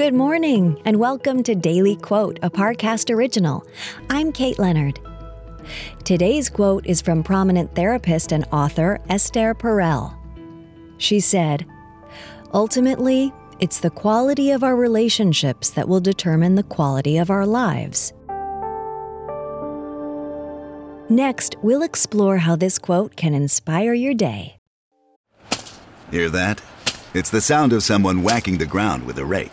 Good morning, and welcome to Daily Quote, a Parcast original. I'm Kate Leonard. Today's quote is from prominent therapist and author Esther Perel. She said, Ultimately, it's the quality of our relationships that will determine the quality of our lives. Next, we'll explore how this quote can inspire your day. Hear that? It's the sound of someone whacking the ground with a rake.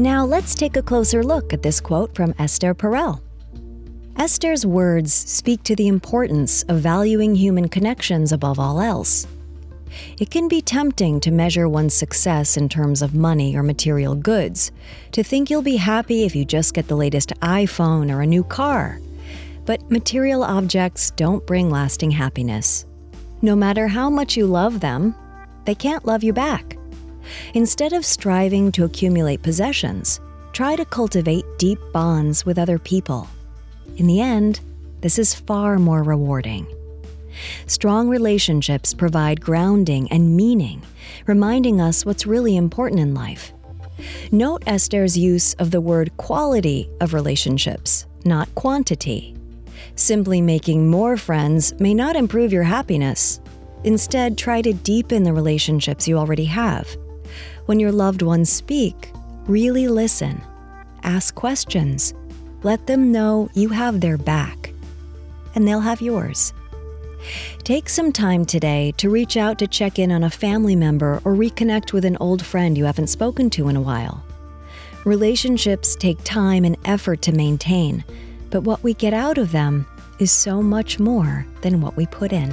Now let's take a closer look at this quote from Esther Perel. Esther's words speak to the importance of valuing human connections above all else. It can be tempting to measure one's success in terms of money or material goods, to think you'll be happy if you just get the latest iPhone or a new car. But material objects don't bring lasting happiness. No matter how much you love them, they can't love you back. Instead of striving to accumulate possessions, try to cultivate deep bonds with other people. In the end, this is far more rewarding. Strong relationships provide grounding and meaning, reminding us what's really important in life. Note Esther's use of the word quality of relationships, not quantity. Simply making more friends may not improve your happiness. Instead, try to deepen the relationships you already have when your loved ones speak, really listen. Ask questions. Let them know you have their back, and they'll have yours. Take some time today to reach out to check in on a family member or reconnect with an old friend you haven't spoken to in a while. Relationships take time and effort to maintain, but what we get out of them is so much more than what we put in.